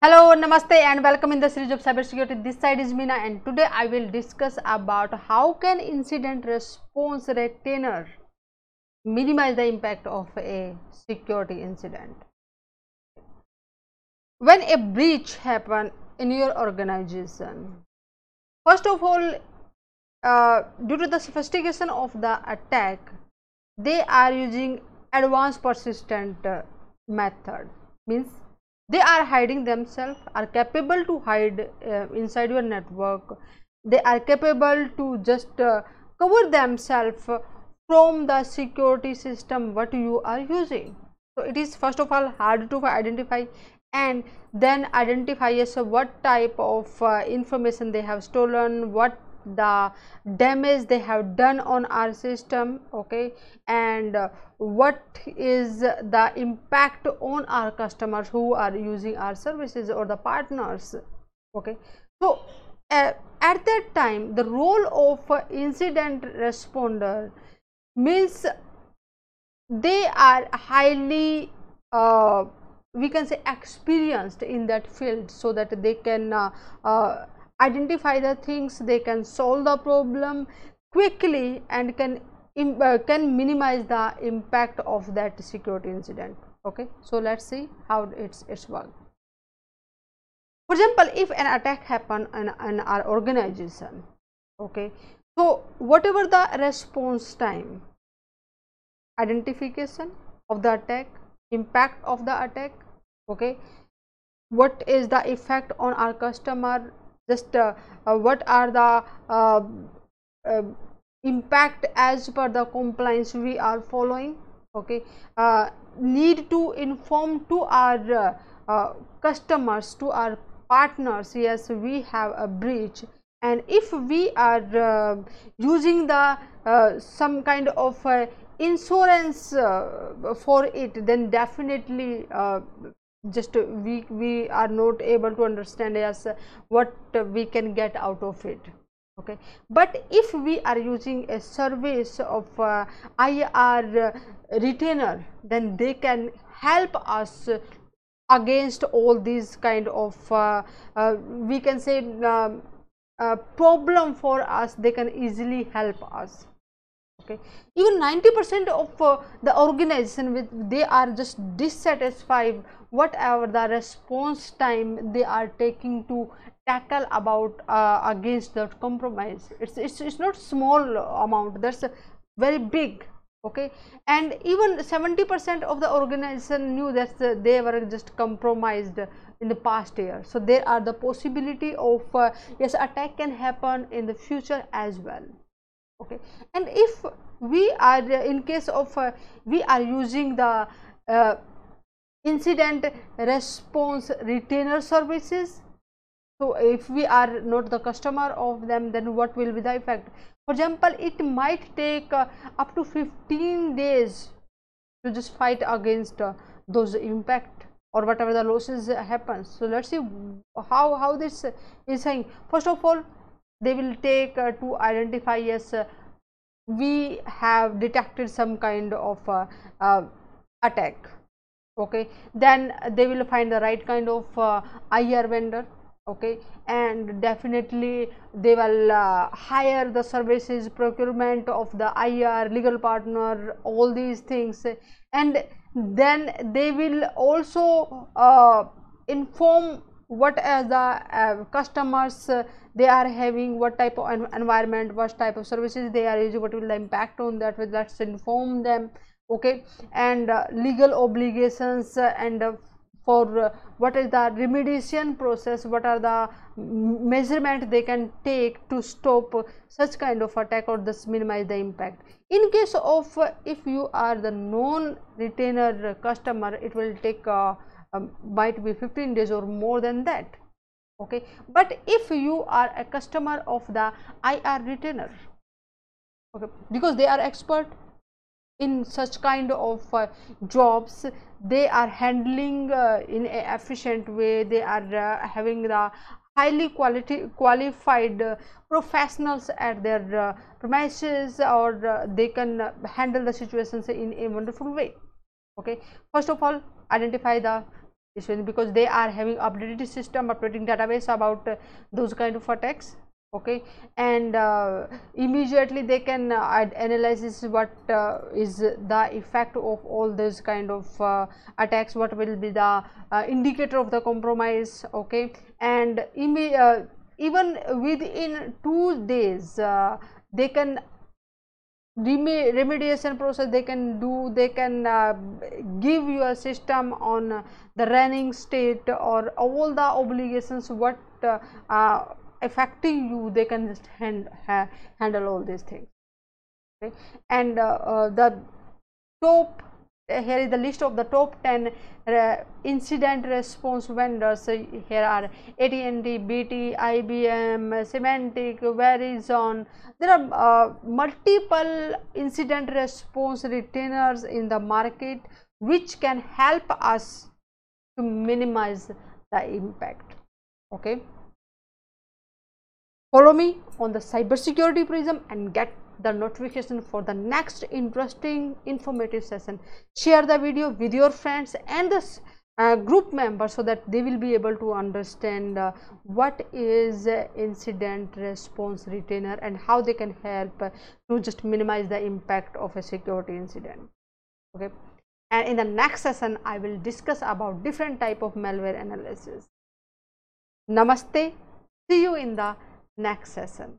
Hello, Namaste and welcome in the series of cybersecurity. This side is Meena and today I will discuss about how can incident response retainer minimize the impact of a security incident. When a breach happen in your organization, first of all, uh, due to the sophistication of the attack, they are using advanced persistent uh, method means they are hiding themselves are capable to hide uh, inside your network. They are capable to just uh, cover themselves from the security system what you are using. So it is first of all hard to identify and then identify as what type of uh, information they have stolen what the damage they have done on our system okay and what is the impact on our customers who are using our services or the partners okay. So uh, at that time the role of incident responder means they are highly uh, we can say experienced in that field so that they can uh, uh, identify the things they can solve the problem quickly and can uh, can minimize the impact of that security incident. Okay so let's see how it's it's work for example if an attack happen in, in our organization okay so whatever the response time identification of the attack impact of the attack okay what is the effect on our customer just uh, uh, what are the uh, uh, impact as per the compliance we are following? Okay. Uh, need to inform to our uh, customers to our partners. Yes we have a breach. And if we are using the some kind of insurance for it then definitely just uh, we we are not able to understand as uh, what uh, we can get out of it okay? But if we are using a service of uh, IR retainer then they can help us against all these kind of uh, uh, we can say um, problem for us. They can easily help us okay? Even 90 percent of uh, the organization with they are just dissatisfied whatever the response time they are taking to tackle about uh, against that compromise. It's, it's it's not small amount that's very big okay? And even 70 percent of the organization knew that the, they were just compromised in the past year. So there are the possibility of uh, yes attack can happen in the future as well okay. And if we are in case of uh, we are using the uh, incident response retainer services so if we are not the customer of them then what will be the effect? For example it might take uh, up to 15 days to just fight against uh, those impact or whatever the losses happens. So let's see how how this is saying. First of all they will take uh, to identify yes uh, we have detected some kind of uh, attack. Okay? Then they will find the right kind of uh, IR vendor. Okay? And definitely they will uh, hire the services procurement of the IR legal partner all these things. And then they will also uh, inform what as the uh, customers uh, they are having what type of environment what type of services they are using what will the impact on that let's inform them okay? And uh, legal obligations uh, and uh, for what is the remediation process what are the measurement they can take to stop such kind of attack or thus minimize the impact. In case of if you are the non retainer customer it will take um, might be 15 days or more than that okay? But if you are a customer of the IR retainer okay because they are expert in such kind of uh, jobs they are handling uh, in a efficient way they are uh, having the highly quality qualified uh, professionals at their uh, premises or uh, they can handle the situations in a wonderful way okay. First of all identify the issue because they are having updated system updating database about uh, those kind of attacks. Okay. And uh, immediately they can uh, analyze what uh, is the effect of all this kind of uh, attacks what will be the uh, indicator of the compromise. Okay. And uh, even within two days they can remediation process they can do they can uh, give your system on the running state or all the obligations what uh, uh, affecting you they can just hand, ha handle all these things. Okay? And uh, uh, the top here is the list of the top 10 uh, incident response vendors. Here are AT&T, BT, IBM, Symantec, Verizon. There are uh, multiple incident response retainers in the market which can help us to minimize the impact. Okay? Follow me on the cybersecurity prism and get the notification for the next interesting informative session. Share the video with your friends and the uh, group members so that they will be able to understand uh, what is uh, incident response retainer and how they can help uh, to just minimize the impact of a security incident. Okay. And in the next session i will discuss about different type of malware analysis. Namaste. See you in the next session